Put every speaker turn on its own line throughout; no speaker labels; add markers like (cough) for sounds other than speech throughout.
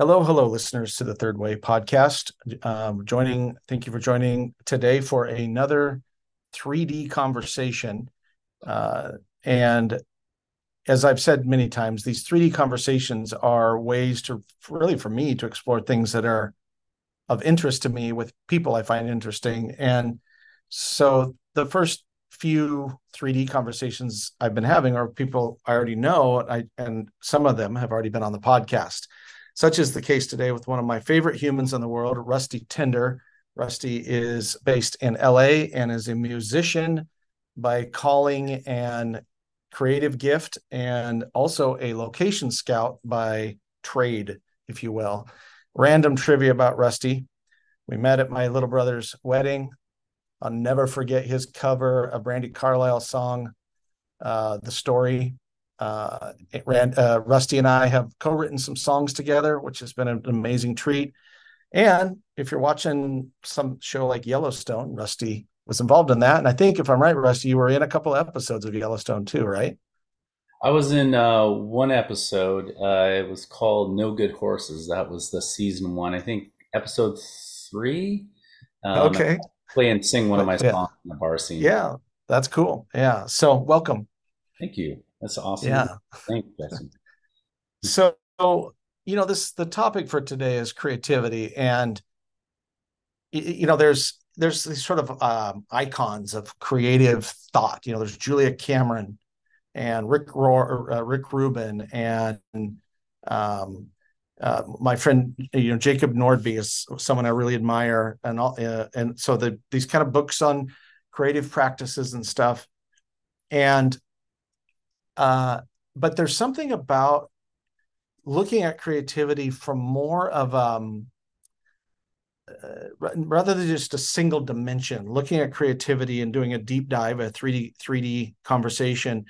Hello, hello, listeners to the Third Way podcast. Um, joining, thank you for joining today for another 3D conversation. Uh, and as I've said many times, these 3D conversations are ways to really for me to explore things that are of interest to me with people I find interesting. And so the first few 3D conversations I've been having are people I already know, I, and some of them have already been on the podcast. Such is the case today with one of my favorite humans in the world, Rusty Tinder. Rusty is based in LA and is a musician by calling and creative gift and also a location scout by trade, if you will. Random trivia about Rusty. We met at my little brother's wedding. I'll never forget his cover of Brandi Carlile's song, uh, The Story uh, ran, uh, Rusty and I have co-written some songs together, which has been an amazing treat. And if you're watching some show like Yellowstone, Rusty was involved in that. And I think if I'm right, Rusty, you were in a couple of episodes of Yellowstone too, right?
I was in uh, one episode. Uh, it was called No Good Horses. That was the season one. I think episode three.
Um, okay.
Play and sing one of my songs yeah. in the bar scene.
Yeah, that's cool. Yeah. So welcome.
Thank you. That's awesome.
Yeah.
Thank you,
So, you know, this the topic for today is creativity, and you know, there's there's these sort of um, icons of creative thought. You know, there's Julia Cameron and Rick Rohr, uh, Rick Rubin, and um, uh, my friend, you know, Jacob Nordby is someone I really admire, and all, uh, and so the these kind of books on creative practices and stuff, and uh, but there's something about looking at creativity from more of um, uh, rather than just a single dimension, looking at creativity and doing a deep dive, a 3D 3D conversation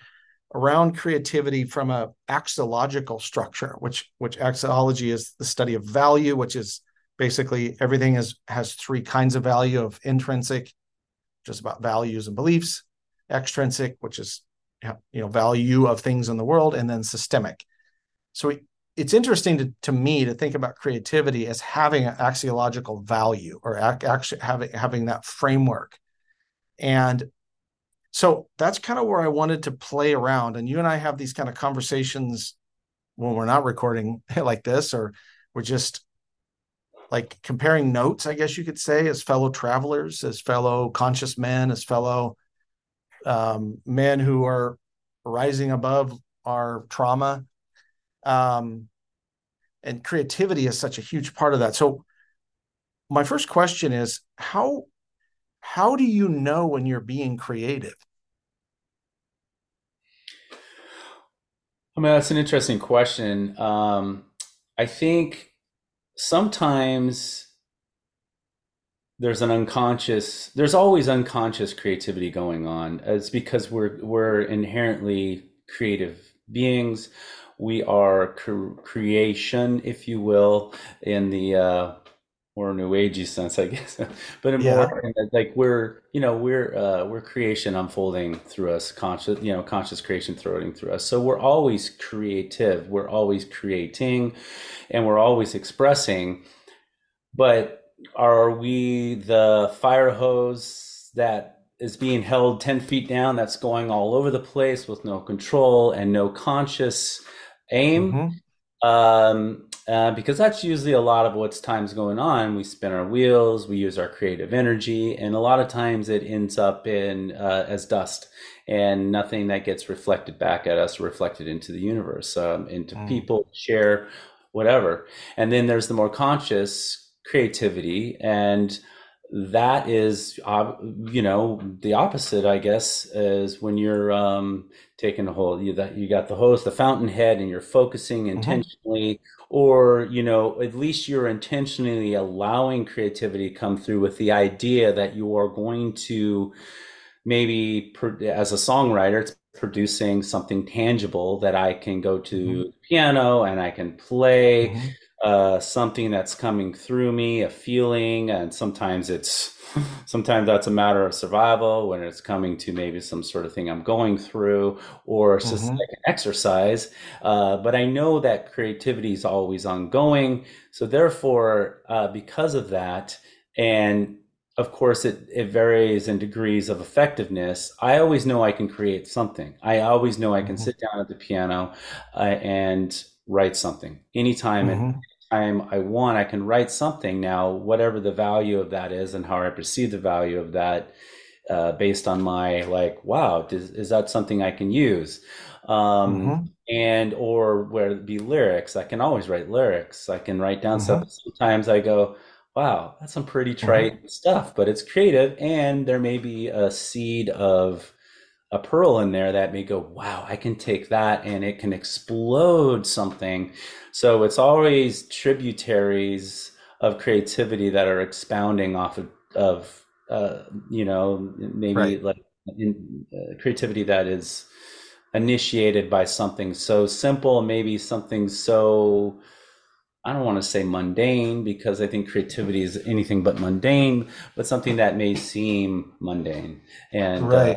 around creativity from a axiological structure, which which axiology is the study of value, which is basically everything is has three kinds of value of intrinsic, just about values and beliefs, extrinsic, which is you know value of things in the world and then systemic. So it's interesting to, to me to think about creativity as having an axiological value or actually having having that framework. And so that's kind of where i wanted to play around. And you and i have these kind of conversations when we're not recording (laughs) like this or we're just like comparing notes i guess you could say as fellow travelers as fellow conscious men as fellow um, men who are rising above our trauma. Um, and creativity is such a huge part of that. So my first question is how how do you know when you're being creative?
I mean, that's an interesting question. Um, I think sometimes there's an unconscious there's always unconscious creativity going on. It's because we're we're inherently creative beings. We are cre- creation if you will in the uh more new agey sense i (laughs) guess but in yeah. more like we're you know we're uh we're creation unfolding through us conscious you know conscious creation throating through us. So we're always creative. We're always creating and we're always expressing but are we the fire hose that is being held 10 feet down that's going all over the place with no control and no conscious aim mm-hmm. um, uh, because that's usually a lot of what's times going on we spin our wheels we use our creative energy and a lot of times it ends up in uh, as dust and nothing that gets reflected back at us reflected into the universe um, into mm. people share whatever and then there's the more conscious creativity and that is uh, you know the opposite i guess is when you're um, taking a hold you that you got the hose the fountainhead and you're focusing mm-hmm. intentionally mm-hmm. or you know at least you're intentionally allowing creativity to come through with the idea that you are going to maybe as a songwriter it's producing something tangible that i can go to mm-hmm. piano and i can play mm-hmm uh, something that's coming through me, a feeling, and sometimes it's (laughs) sometimes that's a matter of survival when it's coming to maybe some sort of thing I'm going through, or it's just
Mm-hmm.
like an exercise. Uh, but I know that creativity is always ongoing, so therefore, uh, because of that, and of course, it, it varies in degrees of effectiveness. I always know I can create something. I always know I can
Mm-hmm.
sit down at the piano uh, and write something anytime and
Mm-hmm.
Time I want. I can write something now, whatever the value of that is and how I perceive the value of that, uh, based on my like, wow, does, is that something I can use? Um,
Mm-hmm.
and or where it be lyrics, I can always write lyrics. I can write down
Mm-hmm.
stuff. Sometimes I go wow, that's some pretty
Mm-hmm.
trite stuff, but it's creative. And there may be a seed of a pearl in there that may go, wow, I can take that and it can explode something. So it's always tributaries of creativity that are expounding off of, of uh, you know, maybe
Right.
like in, uh, creativity that is initiated by something so simple, maybe something so I don't want to say mundane because I think creativity is anything but mundane, but something that may seem mundane. And uh,
Right.
uh,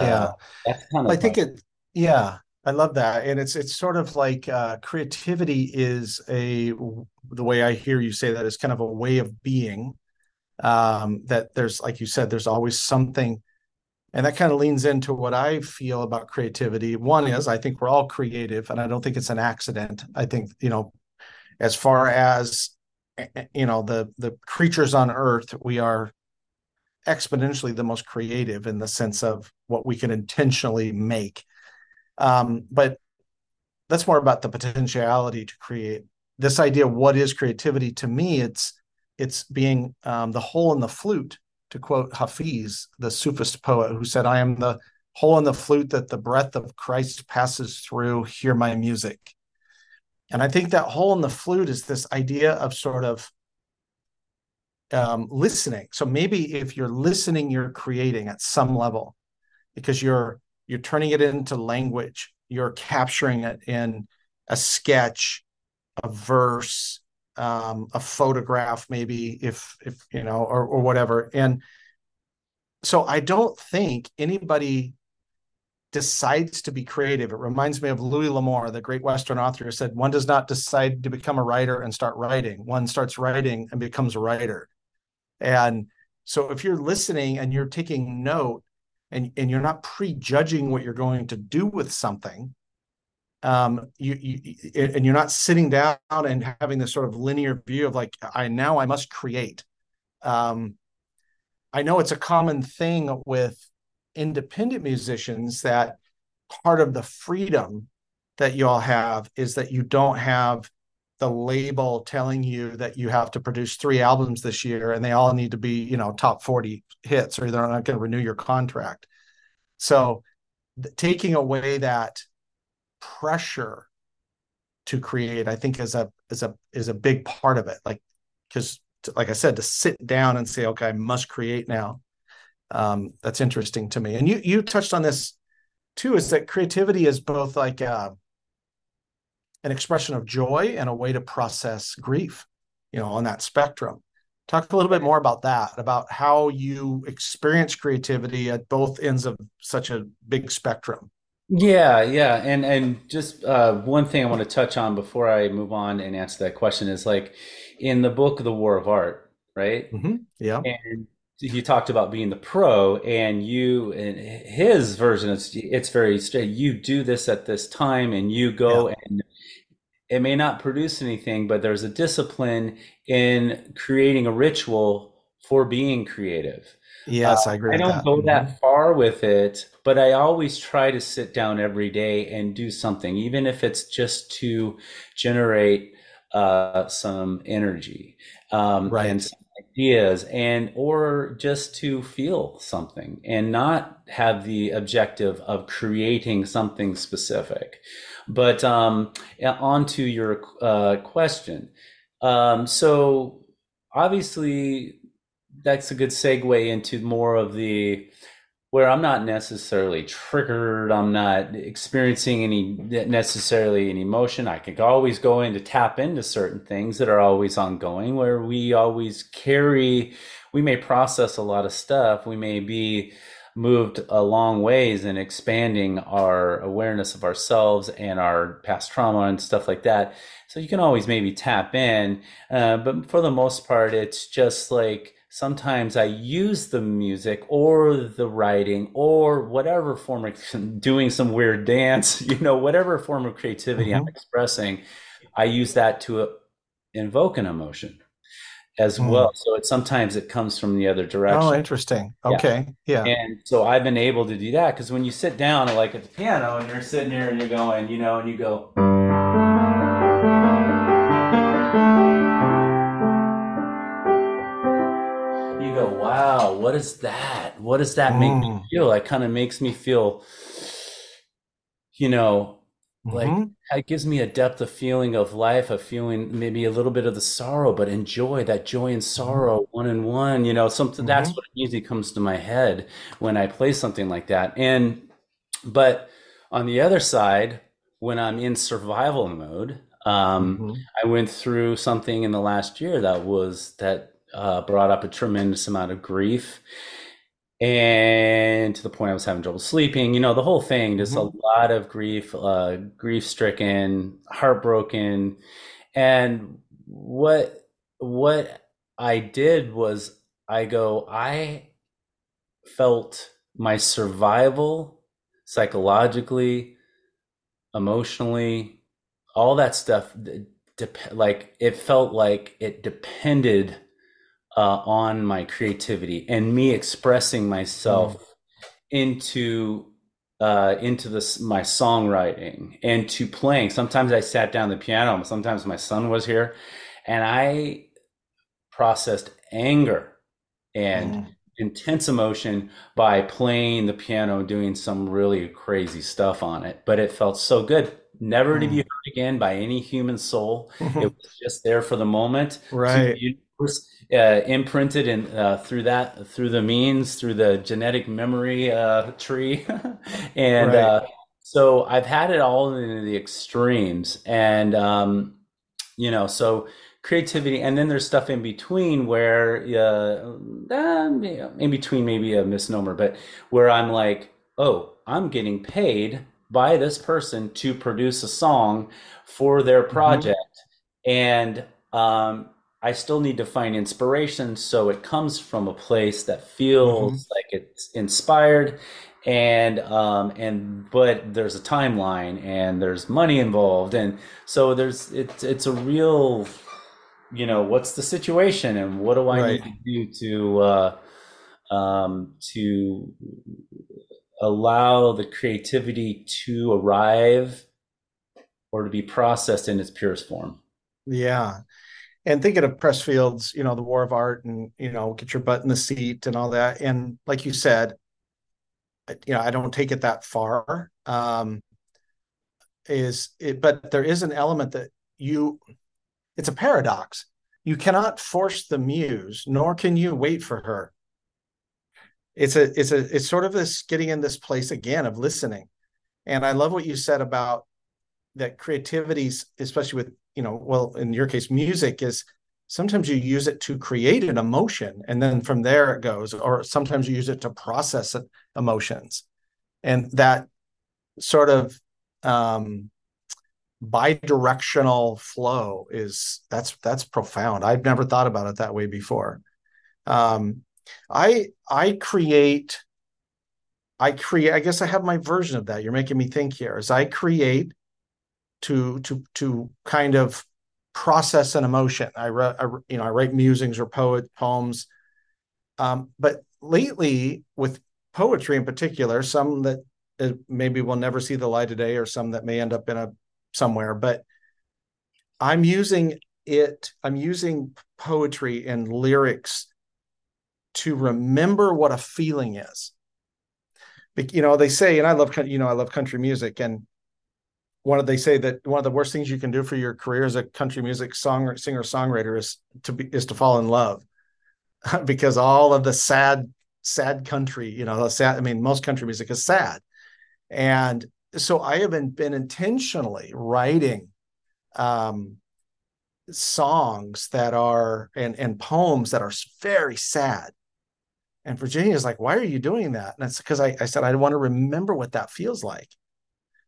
Yeah.
that's kind
I
of my,
think it, yeah, I love that. And it's it's sort of like uh creativity is a the way I hear you say that is kind of a way of being. Um, that there's like you said, there's always something, and that kind of leans into what I feel about creativity. One is I think we're all creative, and I don't think it's an accident. I think, you know, as far as eh, eh, you know, the the creatures on earth, we are exponentially the most creative in the sense of what we can intentionally make. Um, but that's more about the potentiality to create. This idea what is creativity to me, it's it's being um, the hole in the flute, to quote Hafiz, the Sufist poet, who said, "I am the hole in the flute that the breath of Christ passes through. Hear my music." And I think that hole in the flute is this idea of sort of um, listening. So maybe if you're listening, you're creating at some level because you're you're turning it into language. You're capturing it in a sketch, a verse, um, a photograph, maybe if if you know, or or whatever. And so I don't think anybody decides to be creative. It reminds me of Louis L'Amour, the great Western author, who said, "One does not decide to become a writer and start writing. One starts writing and becomes a writer." And so if you're listening and you're taking note and, and you're not prejudging what you're going to do with something, um, you, you and you're not sitting down and having this sort of linear view of like, I now I must create. Um, I know it's a common thing with independent musicians that part of the freedom that you all have is that you don't have the label telling you that you have to produce three albums this year and they all need to be you know top 40 hits or they're not going to renew your contract. So th- taking away that pressure to create i think is a is a is a big part of it. Like because like i said to sit down and say okay i must create now um, that's interesting to me. And you you touched on this too is that creativity is both like uh, an expression of joy and a way to process grief you know on that spectrum talk a little bit more about that about how you experience creativity at both ends of such a big spectrum
yeah, yeah. And and just uh, one thing I want to touch on before I move on and answer that question is like in the book The War of Art, right?
mm-hmm. yeah
And you talked about being the pro, and you and his version it's it's very straight. You do this at this time, and you go
yeah
and it may not produce anything, but there's a discipline in creating a ritual for being creative. Uh,
yes i agree
I don't
that
go
mm-hmm.
that far with it, but I always try to sit down every day and do something, even if it's just to generate uh, some energy um, and
right
some ideas, and or just to feel something and not have the objective of creating something specific. But um, on to your uh, question. Um, so obviously that's a good segue into more of the where I'm not necessarily triggered, I'm not experiencing any necessarily an emotion. I can always go in to tap into certain things that are always ongoing, where we always carry, we may process a lot of stuff. We may be moved a long ways in expanding our awareness of ourselves and our past trauma and stuff like that. So you can always maybe tap in, uh, but for the most part, it's just like sometimes I use the music or the writing or whatever form of (laughs) doing some weird dance, (laughs) you know, whatever form of creativity mm-hmm. I'm expressing, I use that to uh, invoke an emotion as mm. well. So it sometimes it comes from the other direction.
Oh, interesting. Okay. Yeah.
yeah. And so I've been able to do that because when you sit down like at the piano and you're sitting there and you're going, you know, and you go what is that? What does that make me mm. feel? It kind of makes me feel, you know, like mm-hmm. it gives me a depth of feeling of life, of feeling maybe a little bit of the sorrow, but enjoy that joy and mm-hmm. sorrow one in one. You know, something that's mm-hmm. what usually comes to my head when I play something like that. And but on the other side, when I'm in survival mode, um, mm-hmm. I went through something in the last year that was that uh, brought up a tremendous amount of grief and to the point I was having trouble sleeping. You know, the whole thing, just mm-hmm. a lot of grief, uh, grief stricken, heartbroken. And what what I did was I go, I felt my survival psychologically, emotionally, all that stuff. Dep- like it felt like it depended uh, on my creativity and me expressing myself mm. into uh, into this my songwriting and to playing. Sometimes I sat down the piano. Sometimes my son was here, and I processed anger and mm. intense emotion by playing the piano, doing some really crazy stuff on it. But it felt so good. Never mm. to be mm. heard again by any human soul. it was just there for the moment.
Right.
To, uh, imprinted in uh, through that through the means through the genetic memory uh, tree (laughs) and right. Uh, so i've had it all in the extremes and um, you know so creativity and then there's stuff in between where uh, uh, in between maybe a misnomer but where i'm like oh i'm getting paid by this person to produce a song for their mm-hmm. project mm-hmm. and um, I still need to find inspiration. So it comes from a place that feels mm-hmm. like it's inspired and um and but there's a timeline and there's money involved and so there's it's it's a real you know what's the situation and what do i right. need to do to uh um to allow the creativity to arrive or to be processed in its purest form
yeah and thinking of Pressfield's, you know, the War of Art, and you know, get your butt in the seat and all that. And like you said, you know, I don't take it that far. Um, is it? But there is an element that you. It's a paradox. You cannot force the muse, nor can you wait for her. It's a. It's a. It's sort of this getting in this place again of listening. And I love what you said about that creativity, especially with you know, well, in your case, music is sometimes you use it to create an emotion and then from there it goes, or sometimes you use it to process emotions. And that sort of um, bi-directional flow is that's that's profound. I've never thought about it that way before. Um, I I create I create I guess I have my version of that. You're making me think here. As I create to to to kind of process an emotion. I, write, you know I write musings or poet poems, um, but lately with poetry in particular, some that uh, maybe will never see the light of day, or some that may end up in a somewhere. But I'm using it. I'm using poetry and lyrics to remember what a feeling is. You know, they say, and I love you know I love country music, and one of they say that one of the worst things you can do for your career as a country music song singer songwriter is to be is to fall in love (laughs) because all of the sad sad country, you know, sad. I mean, most country music is sad, and so I have been been intentionally writing um, songs that are and and poems that are very sad. And Virginia is like, "Why are you doing that?" And it's because I, I said I want to remember what that feels like,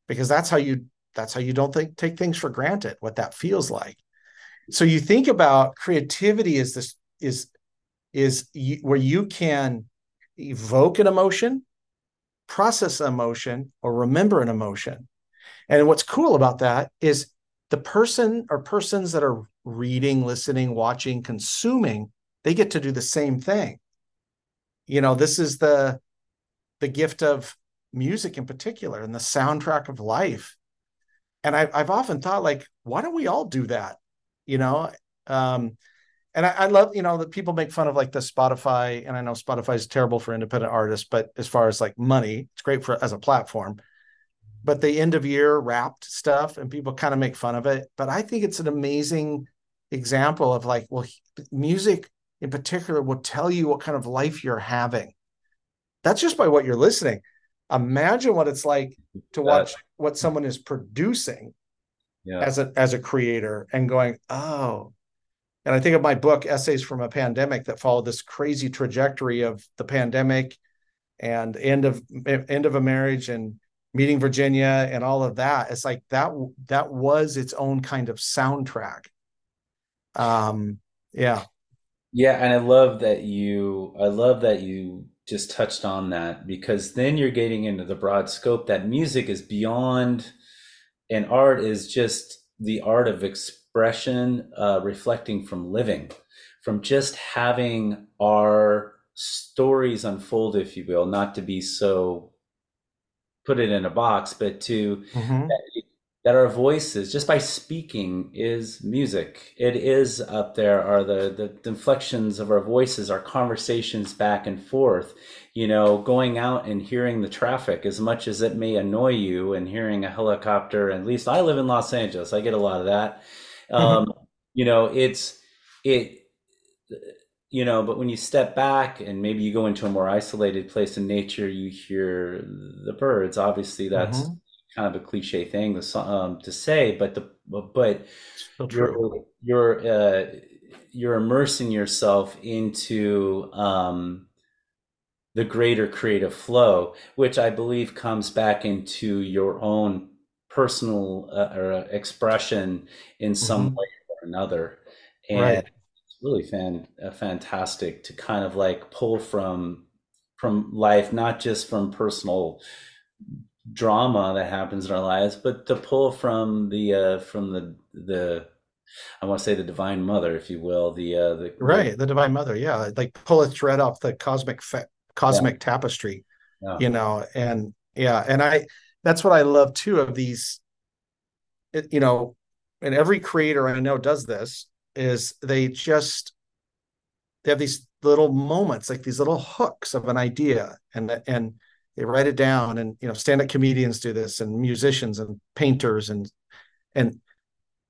because that's how you that's how you don't think take things for granted what that feels like. So you think about creativity is this is is where you can evoke an emotion, process an emotion, or remember an emotion. And what's cool about that is the person or persons that are reading, listening, watching, consuming, they get to do the same thing. You know, this is the the gift of music in particular and the soundtrack of life. And I, I've often thought, like, why don't we all do that? You know, um, and I, I, love you know that people make fun of like the spotify and i know spotify is terrible for independent artists but as far as like money it's great for as a platform. But the end of year wrapped stuff and people kind of make fun of it. But i think it's an amazing example of like well music in particular will tell you what kind of life you're having. That's just by what you're listening imagine what it's like to watch what someone is producing yeah. as a as a creator and going oh and I think of my book, Essays from a Pandemic, that followed this crazy trajectory of the pandemic and end of end of a marriage and meeting Virginia and all of that. It's like that that was its own kind of soundtrack. Um, yeah.
Yeah, and I love that you I love that you just touched on that because then you're getting into the broad scope that music is beyond and art is just the art of expression uh, reflecting from living, from just having our stories unfold, if you will, not to be so put it in a box, but to mm-hmm. That, our voices, just by speaking, is music. It is up there, are the, the, the inflections of our voices, our conversations back and forth. You know, going out and hearing the traffic, as much as it may annoy you, and hearing a helicopter. At least I live in Los Angeles, I get a lot of that um, you know, it's it you know but when you step back and maybe you go into a more isolated place in nature you hear the birds obviously that's mm-hmm. Kind of a cliche thing to, um, to say but the but you're you're uh, you're immersing yourself into um, the greater creative flow which i believe comes back into your own personal uh, uh, expression in some mm-hmm. way or another and right. it's really fan, uh, fantastic to kind of like pull from from life not just from personal drama that happens in our lives but to pull from the uh from the the I want to say the divine mother, if you will, the uh, the
right, the divine mother, yeah, like pull a thread off the cosmic fa- cosmic yeah. tapestry, yeah. you know, and yeah, and I that's what I love too of these. It, you know, and every creator I know does this is they just they have these little moments, like these little hooks of an idea, and and they write it down. And you know, stand-up comedians do this, and musicians and painters, and and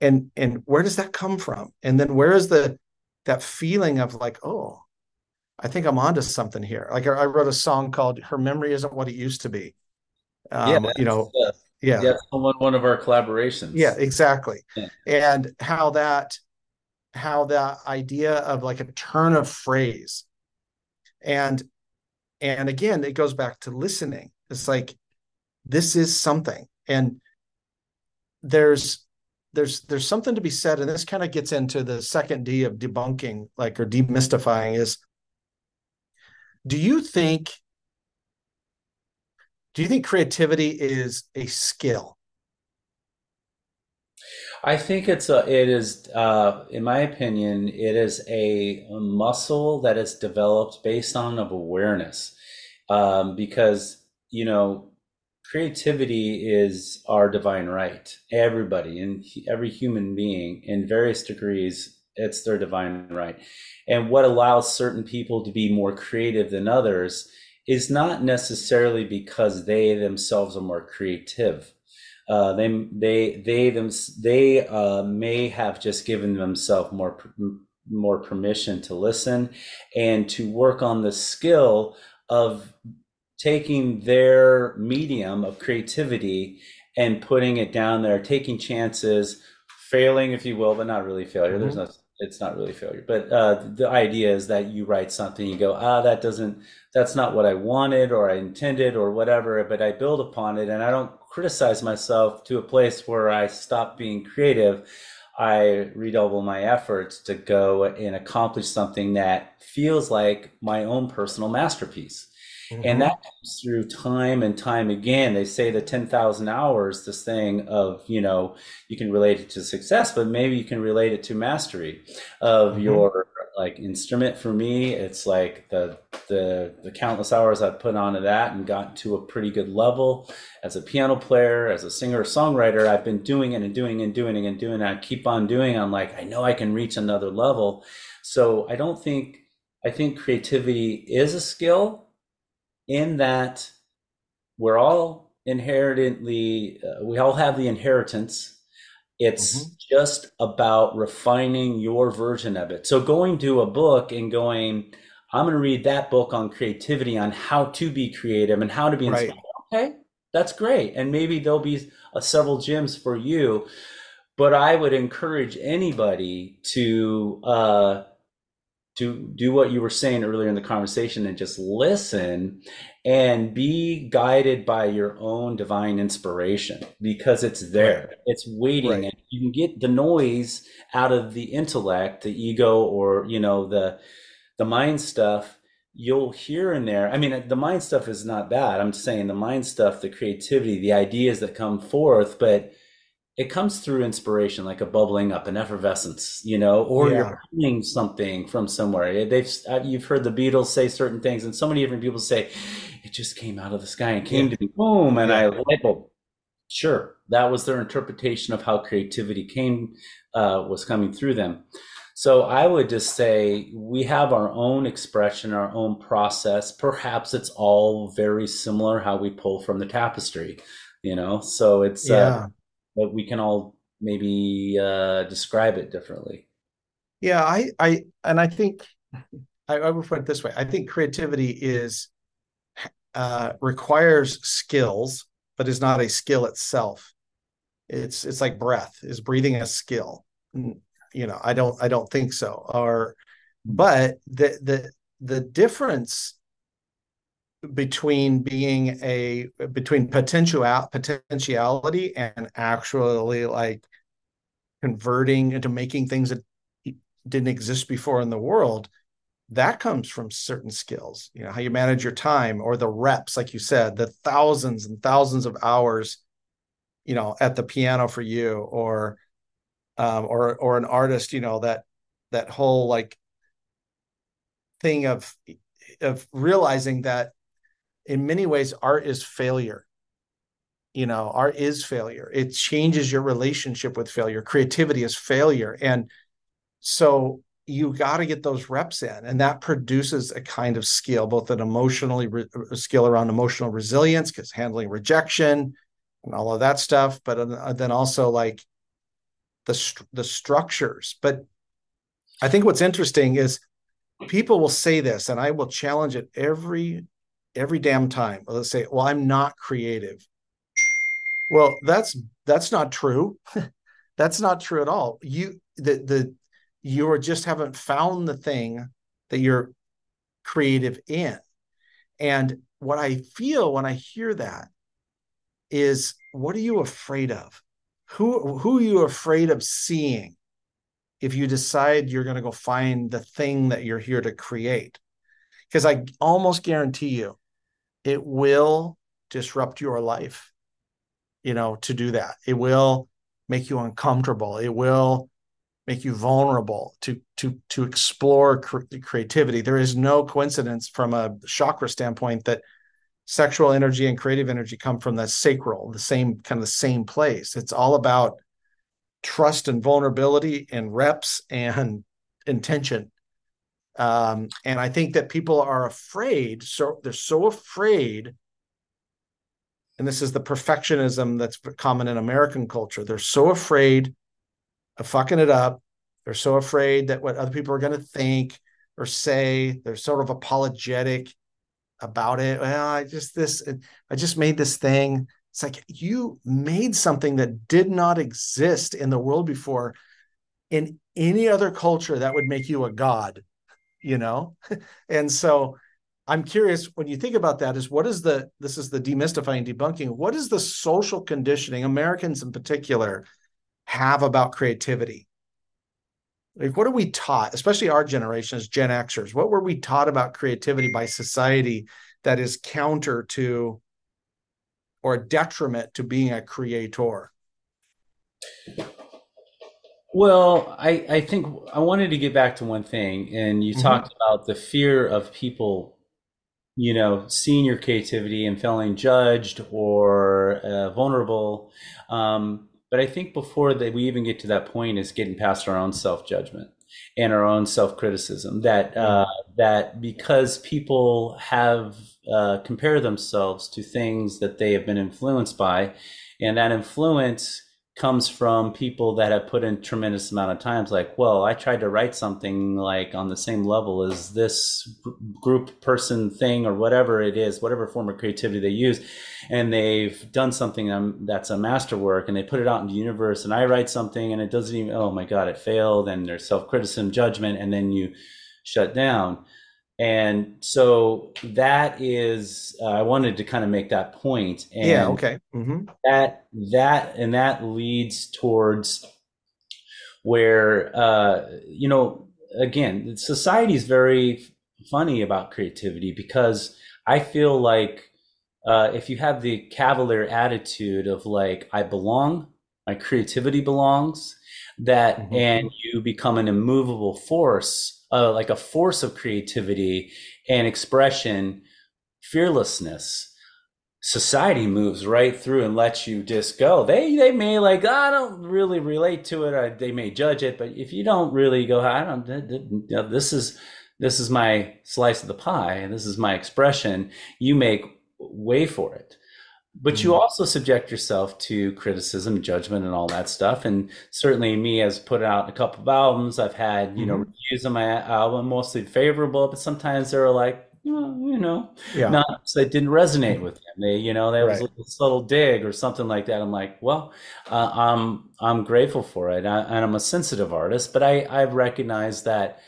and and where does that come from? And then where is the that feeling of like, oh, I think I'm onto something here. Like I wrote a song called "Her Memory Isn't What It Used to Be," Um, yeah, you know, uh, yeah,
yeah, one one of our collaborations.
Yeah, exactly. Yeah. And how that how that idea of like a turn of phrase, and and again, it goes back to listening. It's like this is something, and there's there's there's something to be said, and this kind of gets into the second D of debunking, like or demystifying. Is do you think do you think creativity is a skill?
I think it's a, it is, uh, in my opinion, it is a muscle that is developed based on of awareness, um, because you know, creativity is our divine right. Everybody and every human being, in various degrees, it's their divine right. And what allows certain people to be more creative than others is not necessarily because they themselves are more creative. Uh, they they they them they uh, may have just given themselves more more permission to listen and to work on the skill of taking their medium of creativity and putting it down there, taking chances, failing, if you will, but not really failure. Mm-hmm. There's no, it's not really failure. But uh, the idea is that you write something, you go, ah, that doesn't, that's not what I wanted or I intended or whatever, but I build upon it and I don't criticize myself to a place where I stop being creative. I redouble my efforts to go and accomplish something that feels like my own personal masterpiece. Mm-hmm. And that comes through time and time again. They say the 10,000 hours, this thing of, you know, you can relate it to success, but maybe you can relate it to mastery of mm-hmm. your like instrument. For me, it's like the, the, the countless hours I've put onto that and gotten to a pretty good level as a piano player, as a singer songwriter. I've been doing it and doing and doing and doing it. I keep on doing. I'm like, I know I can reach another level. So I don't think, I think creativity is a skill in that we're all inherently, uh, we all have the inheritance. It's mm-hmm. just about refining your version of it. So going to a book and going, I'm going to read that book on creativity, on how to be creative and how to be inspired. Right. Okay, that's great. And maybe there'll be uh, several gems for you. But I would encourage anybody to uh, to do what you were saying earlier in the conversation and just listen and be guided by your own divine inspiration because it's there right. it's waiting right. and you can get the noise out of the intellect the ego or you know the the mind stuff you'll hear in there i mean uh, the mind stuff is not bad i'm saying the mind stuff the creativity the ideas that come forth but it comes through inspiration, like a bubbling up, an effervescence, you know, or yeah. you're hearing something from somewhere. They've uh, you've heard the Beatles say certain things, and so many different people say it just came out of the sky and came yeah. to me, boom, and yeah. I light bulb. Sure, that was their interpretation of how creativity came uh, was coming through them. So I would just say we have our own expression, our own process. Perhaps it's all very similar how we pull from the tapestry, you know. So it's uh, yeah. Uh, but we can all maybe uh, describe it differently.
Yeah, I, I, and I think I, I would put it this way: I think creativity is uh, requires skills, but is not a skill itself. It's it's like breath. Is breathing a skill? You know, I don't I don't think so. Or, but the the the difference between being a between potential potentiality and actually like converting into making things that didn't exist before in the world that comes from certain skills you know how you manage your time or the reps like you said the thousands and thousands of hours you know at the piano for you or um or or an artist you know that that whole like thing of of realizing that in many ways art is failure. You know art is failure. It changes your relationship with failure. Creativity is failure. And so you got to get those reps in and that produces a kind of skill both an emotionally re- skill around emotional resilience because handling rejection and all of that stuff but uh, then also like the the structures. But i think what's interesting is people will say this and i will challenge it every every damn time. Let's say, well, I'm not creative. Well, that's that's not true. (laughs) that's not true at all. You the the you are just haven't found the thing that you're creative in. And what I feel when I hear that is what are you afraid of? Who who are you afraid of seeing if you decide you're going to go find the thing that you're here to create? Because I almost guarantee you it will disrupt your life you know to do that. It will make you uncomfortable. It will make you vulnerable to to to explore cre- creativity. There is no coincidence from a chakra standpoint that sexual energy and creative energy come from the sacral the same kind of the same place. It's all about trust and vulnerability and reps and intention um, and I think that people are afraid, so they're so afraid, and this is the perfectionism that's common in American culture. They're so afraid of fucking it up. They're so afraid that what other people are going to think or say. They're sort of apologetic. about it. Well, I just this I just made this thing. It's like you made something that did not exist in the world before in any other culture that would make you a god, you know? (laughs) and so I'm curious when you think about that is what is the this is the demystifying debunking what is the social conditioning Americans in particular have about creativity like what are we taught especially our generation as Gen Xers what were we taught about creativity by society that is counter to or detriment to being a creator
well I I think I wanted to get back to one thing and you mm-hmm. talked about the fear of people you know, seeing your creativity and feeling judged or uh, vulnerable. Um, but I think before that we even get to that point is getting past our own self judgment and our own self criticism. That uh, that because people have uh, compare themselves to things that they have been influenced by, and that influence comes from people that have put in tremendous amount of times like well i tried to write something like on the same level as this group person thing or whatever it is whatever form of creativity they use. And they've done something um, that's a masterwork and they put it out in the universe and i write something and it doesn't even oh my god it failed and there's self-criticism judgment and then you shut down and so that is uh, i wanted to kind of make that point and
yeah okay mm-hmm.
that that and that leads towards where uh, you know again society is very funny about creativity because i feel like uh, if you have the cavalier attitude of like i belong my creativity belongs that mm-hmm. and you become an immovable force like a force of creativity and expression, fearlessness. Society moves right through and lets you just go. They they may like oh, I don't really relate to it, or they may judge it, but if you don't really go, I don't. This is this is my slice of the pie. This is my expression. You make way for it but you mm-hmm. also subject yourself to criticism judgment and all that stuff and certainly me as put out a couple of albums i've had you mm-hmm. know reviews on my album mostly favorable but sometimes they're like you know yeah. not so it didn't resonate with them they you know there was a subtle dig or something like that i'm like well uh, i'm i'm grateful for it I, and i'm a sensitive artist but i i've recognized that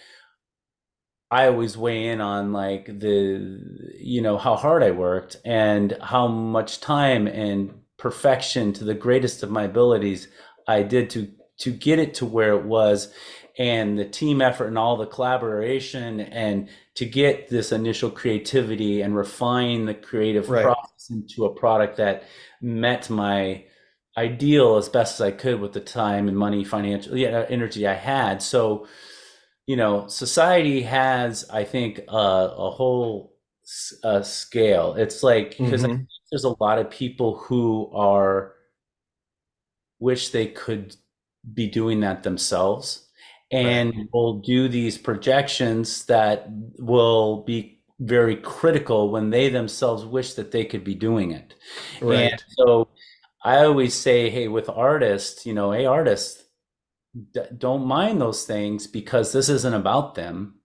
I always weigh in on like the you know how hard I worked and how much time and perfection to the greatest of my abilities I did to to get it to where it was and the team effort and all the collaboration and to get this initial creativity and refine the creative right. process into a product that met my ideal as best as I could with the time and money financial yeah, energy I had so you know, society has, I think, uh, a whole uh, scale. It's like because mm-hmm. there's a lot of people who are wish they could be doing that themselves, and right. will do these projections that will be very critical when they themselves wish that they could be doing it. Right. And so I always say, hey, with artists, you know, hey, artists, don't mind those things because this isn't about them.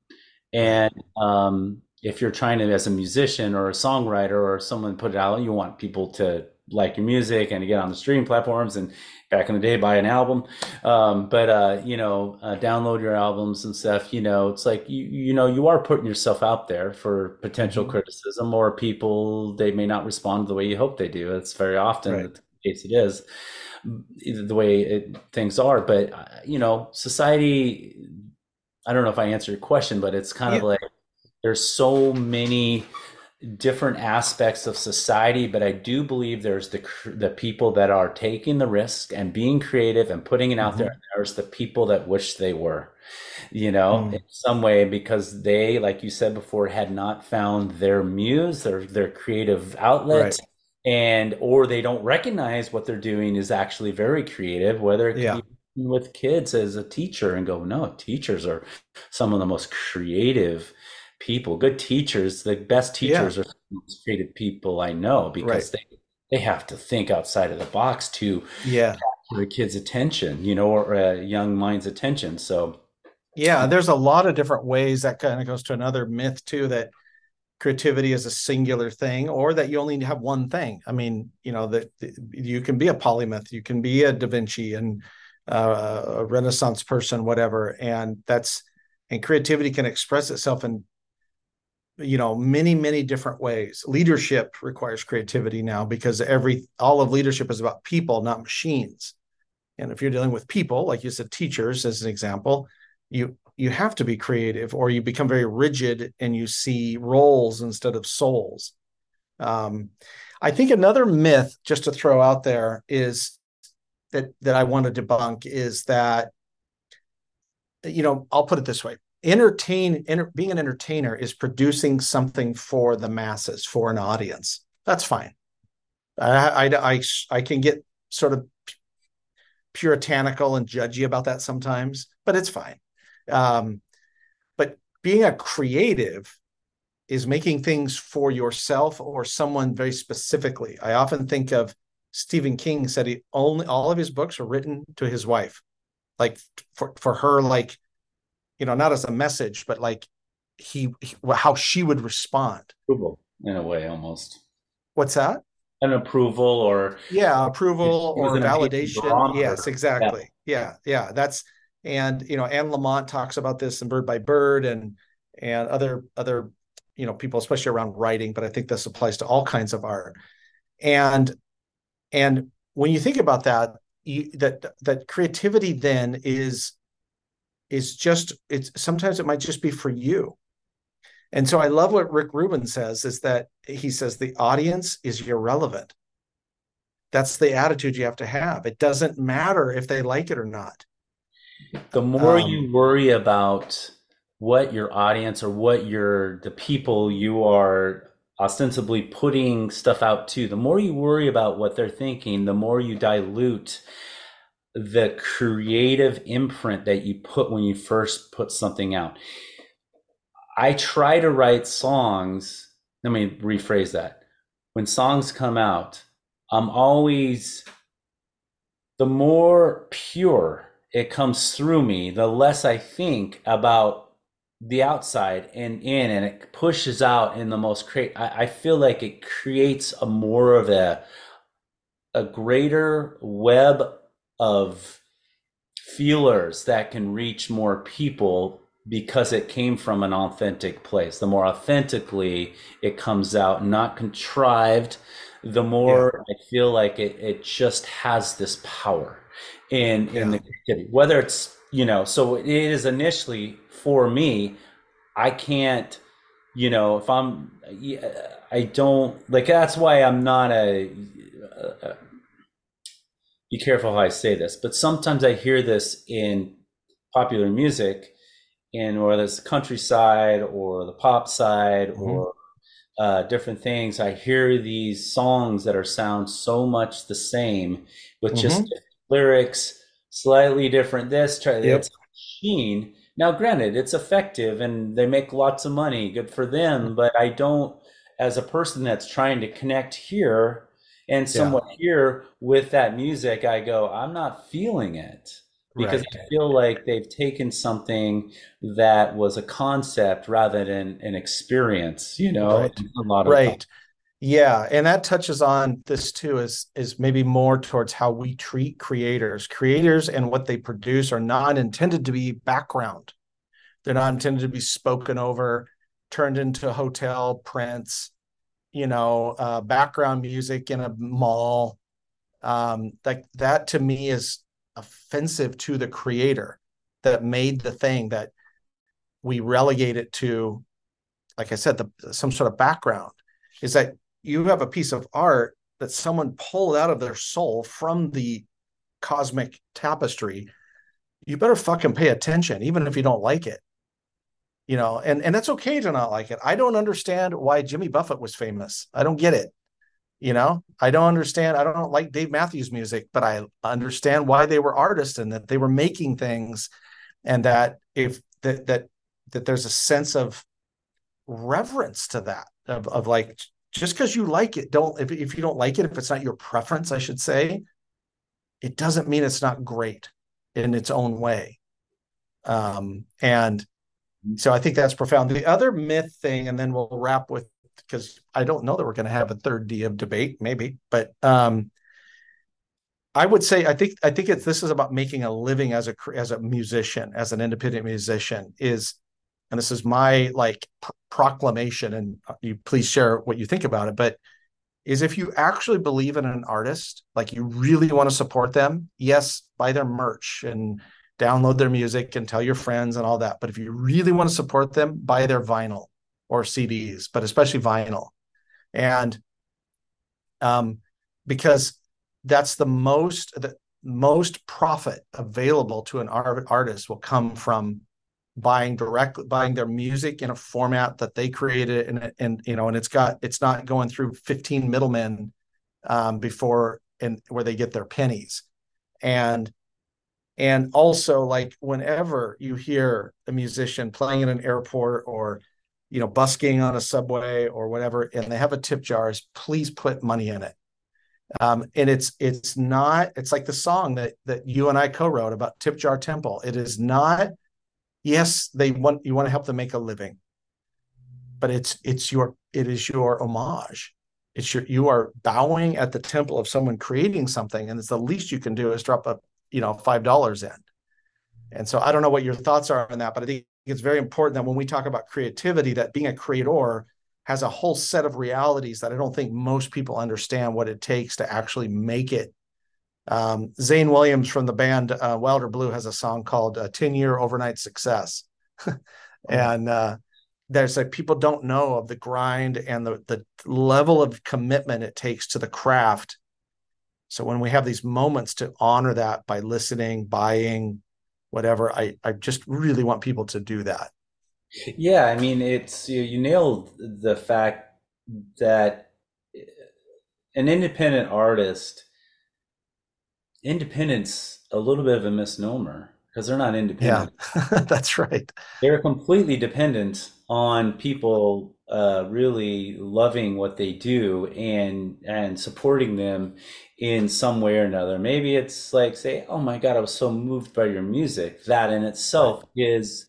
And um, if you're trying to, as a musician or a songwriter or someone put it out, you want people to like your music and to get on the streaming platforms and back in the day buy an album um, but uh, you know uh, download your albums and stuff you know it's like you you know you are putting yourself out there for potential mm-hmm. criticism or people they may not respond the way you hope they do it's very often right. the case it is the way it, things are. But uh, you know, society. I don't know if I answered your question, but it's kind yeah. of like there's so many different aspects of society, but I do believe there's the the people that are taking the risk and being creative and putting it out mm-hmm. there. And there's the people that wish they were, you know, mm. in some way because they, like you said before, had not found their muse, their their creative outlet. Right and or they don't recognize what they're doing is actually very creative whether it yeah. with kids as a teacher and go no teachers are some of the most creative people good teachers the best teachers yeah. are the most creative people i know because right. they they have to think outside of the box to
yeah
the kids attention you know or a young mind's attention so
yeah there's a lot of different ways that kind of goes to another myth too that creativity is a singular thing or that you only have one thing. I mean you know that you can be a polymath you can be a da vinci and uh, a renaissance person whatever and that's and creativity can express itself in you know many many different ways. Leadership requires creativity now because every all of leadership is about people not machines. And if you're dealing with people like you said teachers as an example you you have to be creative or you become very rigid and you see roles instead of souls. Um, i think another myth just to throw out there is that that i want to debunk is that you know i'll put it this way. Entertain enter, being an entertainer is producing something for the masses for an audience. That's fine. I, I, I, I can get sort of puritanical and judgy about that sometimes but it's fine um, but being a creative is making things for yourself or someone very specifically. I often think of Stephen King said he only all of his books are written to his wife, like for for her, like you know, not as a message, but like he, he how she would respond.
Approval in a way, almost.
What's that?
An approval or
yeah, approval or validation. Yes, exactly. Yeah. yeah, yeah. That's and you know Anne Lamott talks about this in Bird by Bird and and other other you know people especially around writing but I think this applies to all kinds of art. And and when you think about that you, that that creativity then is is just it's sometimes it might just be for you. And so I love what Rick Rubin says is that he says the audience is irrelevant. That's the attitude you have to have. It doesn't matter if they like it or not
the more um, you worry about what your audience or what your the people you are ostensibly putting stuff out to, the more you worry about what they're thinking, the more you dilute the creative imprint that you put when you first put something out. I try to write songs. Let me rephrase that. When songs come out, I'm always the more pure it comes through me, the less I think about the outside and in, and it pushes out in the most create. I, I feel like it creates a more of a a greater web of feelers that can reach more people because it came from an authentic place. The more authentically it comes out, not contrived, the more yeah. I feel like it, it just has this power in yeah. in the creativity. Whether it's you know, so it is initially for me. I can't, you know, if I'm, I don't like. That's why I'm not a, a, a. Be careful how I say this, but sometimes I hear this in popular music, in or this countryside or the pop side mm-hmm. or uh, different things. I hear these songs that are sound so much the same with mm-hmm. just lyrics, slightly different this, try yep. it's machine. Now, granted, it's effective and they make lots of money, good for them, mm-hmm. but I don't as a person that's trying to connect here and somewhat yeah. here with that music, I go, I'm not feeling it because right. I feel like they've taken something that was a concept rather than an experience, you know,
right. a lot of right. Yeah, and that touches on this too is is maybe more towards how we treat creators. Creators and what they produce are not intended to be background. They're not intended to be spoken over, turned into hotel prints, you know, uh, background music in a mall. Um, like that to me is offensive to the creator that made the thing that we relegate it to, like I said, the some sort of background. Is that you have a piece of art that someone pulled out of their soul from the cosmic tapestry you better fucking pay attention even if you don't like it. You know and and that's okay to not like it. I don't understand why jimmy buffett was famous. I don't get it. You know i don't understand i don't like dave matthews music but i understand why they were artists and that they were making things and that if that that that there's a sense of reverence to that of, of like just because you like it, don't if, if you don't like it, if it's not your preference, I should say, it doesn't mean it's not great in its own way. Um, and so I think that's profound. The other myth thing, and then we'll wrap with because I don't know that we're going to have a third D of debate, maybe, but um, I would say I think I think it's this is about making a living as a as a musician, as an independent musician is, and this is my like pr- proclamation, and uh, you please share what you think about it, but is if you actually believe in an artist, like you really want to support them, yes, buy their merch and download their music and tell your friends and all that. But if you really want to support them, buy their vinyl or CDs, but especially vinyl. And um, because that's the most the most profit available to an art, artist will come from buying directly buying their music in a format that they created and and you know and it's got it's not going through 15 middlemen um, before and where they get their pennies. And and also like whenever you hear a musician playing in an airport or you know busking on a subway or whatever and they have a tip jars please put money in it. Um, and it's it's not it's like the song that that you and i co-wrote about tip jar temple. It is not yes they want you want to help them make a living. But it's it's your it is your homage. It's your you are bowing at the temple of someone creating something and it's the least you can do is drop a you know five dollars in. And so i don't know what your thoughts are on that but i think it's very important that when we talk about creativity that being a creator has a whole set of realities that i don't think most people understand what it takes to actually make it um, Zane Williams from the band uh, Wilder Blue has a song called uh, 10 Year Overnight Success. (laughs) and uh, there's like people don't know of the grind and the, the level of commitment it takes to the craft. So when we have these moments to honor that by listening, buying, whatever, I, I just really want people to do that.
Yeah, I mean, it's you, you nailed the fact that an independent artist independence a little bit of a misnomer because they're not independent.
Yeah, (laughs) that's right.
They're completely dependent on people uh, really loving what they do and and supporting them in some way or another. Maybe it's like say, "Oh my God, I was so moved by your music." That in itself is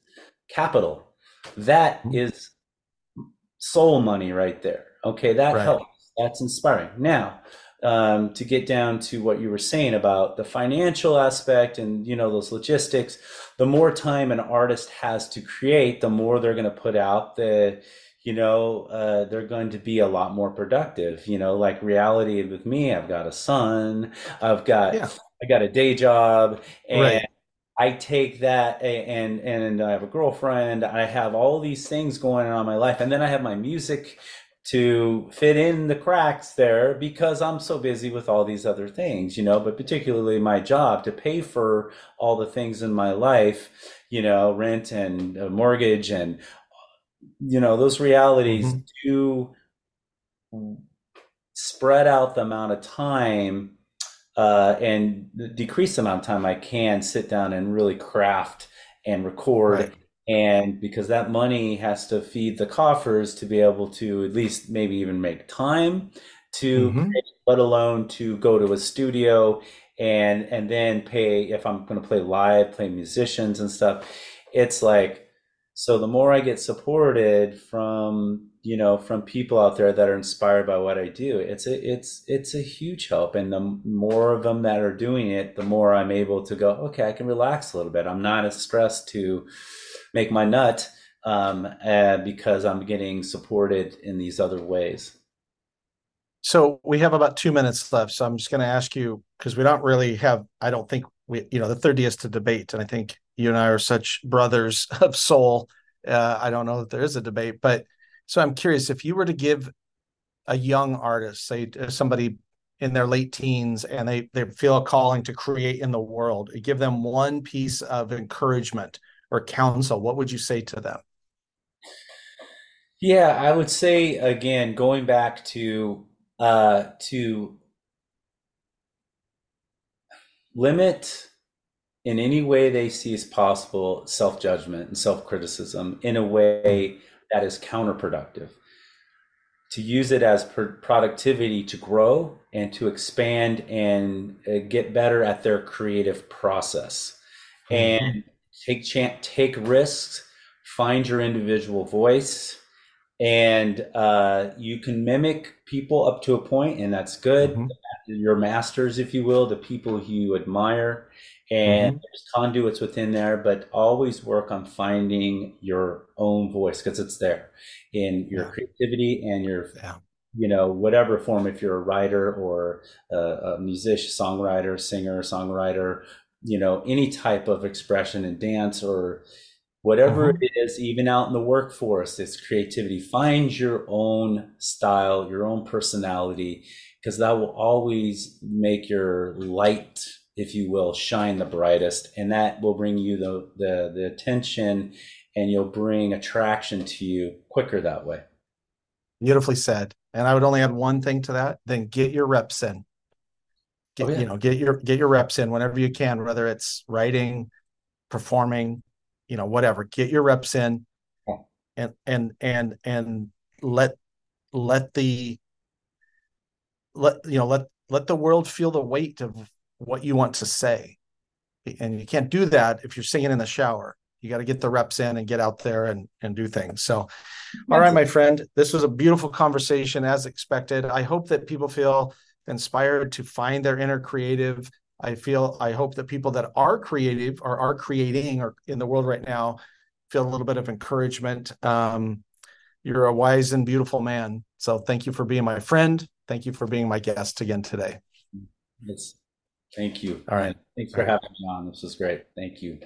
capital. That mm-hmm. is soul money right there. Okay, that right. helps. That's inspiring. Now, um, to get down to what you were saying about the financial aspect and you know those logistics the more time an artist has to create the more they're going to put out the you know uh, they're going to be a lot more productive you know like reality with me i've got a son i've got yeah. i got a day job and right. I take that and and I have a girlfriend. I have all these things going on in my life, and then I have my music to fit in the cracks there because I'm so busy with all these other things, you know, but particularly my job to pay for all the things in my life, you know, rent and mortgage and, you know, those realities mm-hmm. to spread out the amount of time uh, and decrease the amount of time I can sit down and really craft and record right and because that money has to feed the coffers to be able to at least maybe even make time to mm-hmm. pay, let alone to go to a studio and and then pay if i'm going to play live play musicians and stuff it's like so the more i get supported from you know from people out there that are inspired by what i do it's a it's it's a huge help and the more of them that are doing it the more i'm able to go okay i can relax a little bit i'm not as stressed to make my nut um, uh, because I'm getting supported in these other ways.
So we have about two minutes left. So I'm just going to ask you because we don't really have, I don't think we, you know, the third is to debate. And I think you and I are such brothers (laughs) of soul. Uh, I don't know that there is a debate, but so I'm curious if you were to give a young artist, say uh, somebody in their late teens, and they they feel a calling to create in the world, give them one piece of encouragement or counsel, what would you say to them?
Yeah, I would say again, going back to uh, to limit in any way they see as possible self judgment and self criticism in a way that is counterproductive. To use it as productivity to grow and to expand and uh, get better at their creative process. Mm-hmm. And take chance, take risks, find your individual voice, and uh, you can mimic people up to a point, and that's good.
Mhm.
Your masters, if you will, the people you admire, and there's conduits within there, but always work on finding your own voice because it's there in your
Yeah.
creativity and your
Yeah.
you know, whatever form, if you're a writer or a, a musician, songwriter, singer, songwriter, you know, any type of expression in dance or whatever
Mhm.
it is, even out in the workforce, it's creativity. Find your own style, your own personality, because that will always make your light, if you will, shine the brightest, and that will bring you the the, the attention, and you'll bring attraction to you quicker that way.
Beautifully said. And I would only add one thing to that, then get your reps in. Get,
Oh, yeah.
you know, get your get your reps in whenever you can, whether it's writing, performing, you know, whatever. Get your reps in and and and and let let the let you know let let the world feel the weight of what you want to say. And you can't do that if you're singing in the shower. You got to get the reps in and get out there and and do things. So all right, my friend, this was a beautiful conversation as expected. I hope that people feel inspired to find their inner creative. I feel I hope that people that are creative or are creating or in the world right now feel a little bit of encouragement. Um, you're a wise and beautiful man. So thank you for being my friend. Thank you for being my guest again today.
It's, thank you.
All right.
Thanks for having me on. This was great. Thank you.